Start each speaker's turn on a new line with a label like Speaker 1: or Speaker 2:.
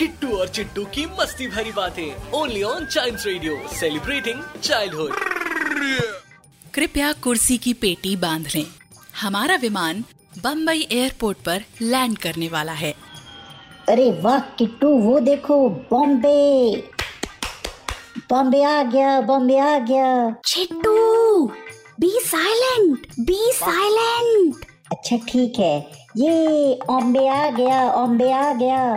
Speaker 1: Kittu और चिट्टू की मस्ती भरी बातें। Only on child radio celebrating childhood
Speaker 2: कृपया कुर्सी की पेटी बाँध लें। हमारा विमान बम्बई एयरपोर्ट पर लैंड करने वाला है।
Speaker 3: अरे वाह किट्टू वो देखो बॉम्बे। बॉम्बे आ गया बॉम्बे आ गया।
Speaker 4: Chittu be silent be silent
Speaker 3: अच्छा ठीक है। ये बॉम्बे आ गया बॉम्बे आ गया।